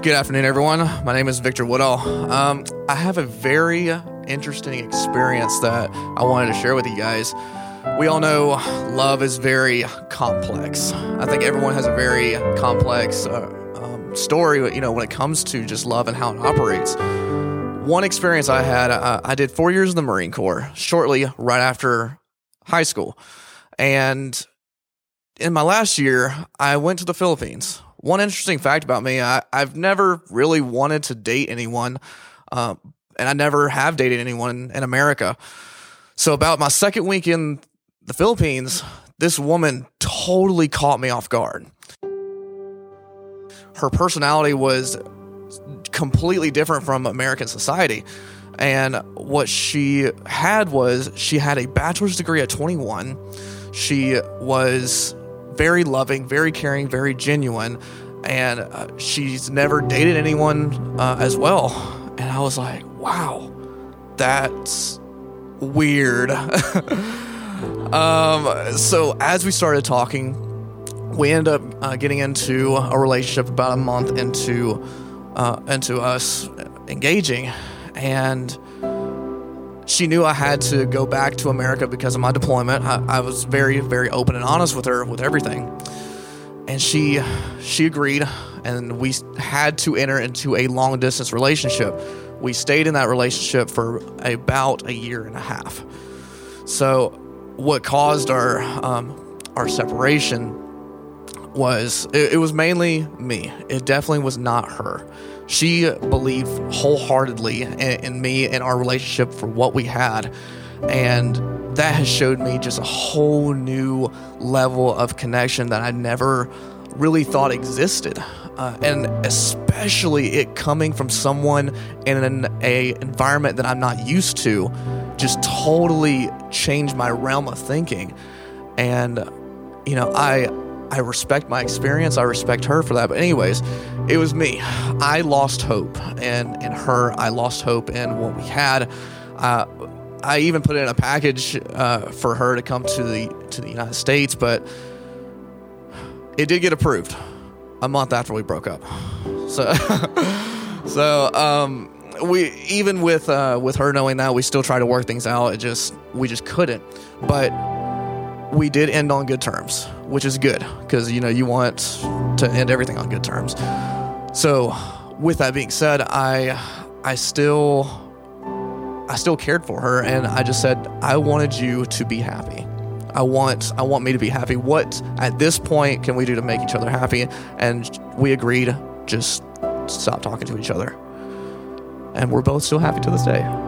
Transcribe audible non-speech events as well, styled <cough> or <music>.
Good afternoon, everyone. My name is Victor Woodwall. Um, I have a very interesting experience that I wanted to share with you guys. We all know love is very complex. I think everyone has a very complex uh, um, story, you know, when it comes to just love and how it operates. One experience I had, uh, I did four years in the Marine Corps shortly right after high school. And in my last year, I went to the Philippines. One interesting fact about me, I, have never really wanted to date anyone, uh, and I never have dated anyone in America. So, about my second week in the Philippines, this woman totally caught me off guard. Her personality was completely different from American society. And what she had was she had a bachelor's degree at 21. She was very loving, very caring, very genuine, and uh, she's never dated anyone uh, as well. And I was like, wow, that's weird. <laughs> um, so as we started talking, we ended up uh, getting into a relationship about a month into uh, into us engaging, and she knew I had to go back to America because of my deployment. I, I, was very, very open and honest with her with everything, and she she agreed, and we had to enter into a long distance relationship. We stayed in that relationship for about a year and a half. So, what caused our um, our separation was it, it was mainly me. It definitely was not her she believed wholeheartedly in, in, me and our relationship for what we had. And that has showed me just a whole new level of connection that I never really thought existed. Uh, and especially it coming from someone in an a environment that I'm not used to just totally changed my realm of thinking. And you know, I I respect my experience. I respect her for that. But anyways, it was me. I lost hope, and in her, I lost hope in what we had. Uh, I even put in a package uh, for her to come to the to the United States, but it did get approved a month after we broke up. So, <laughs> so um, we even with uh, with her knowing that, we still try to work things out. It just we just couldn't. But we did end on good terms, which is good because you know you want to end everything on good terms. So, with that being said, I I still I still cared for her and I just said I wanted you to be happy. I want I want me to be happy. What at this point can we do to make each other happy? And we agreed just stop talking to each other. And we're both still happy to this day.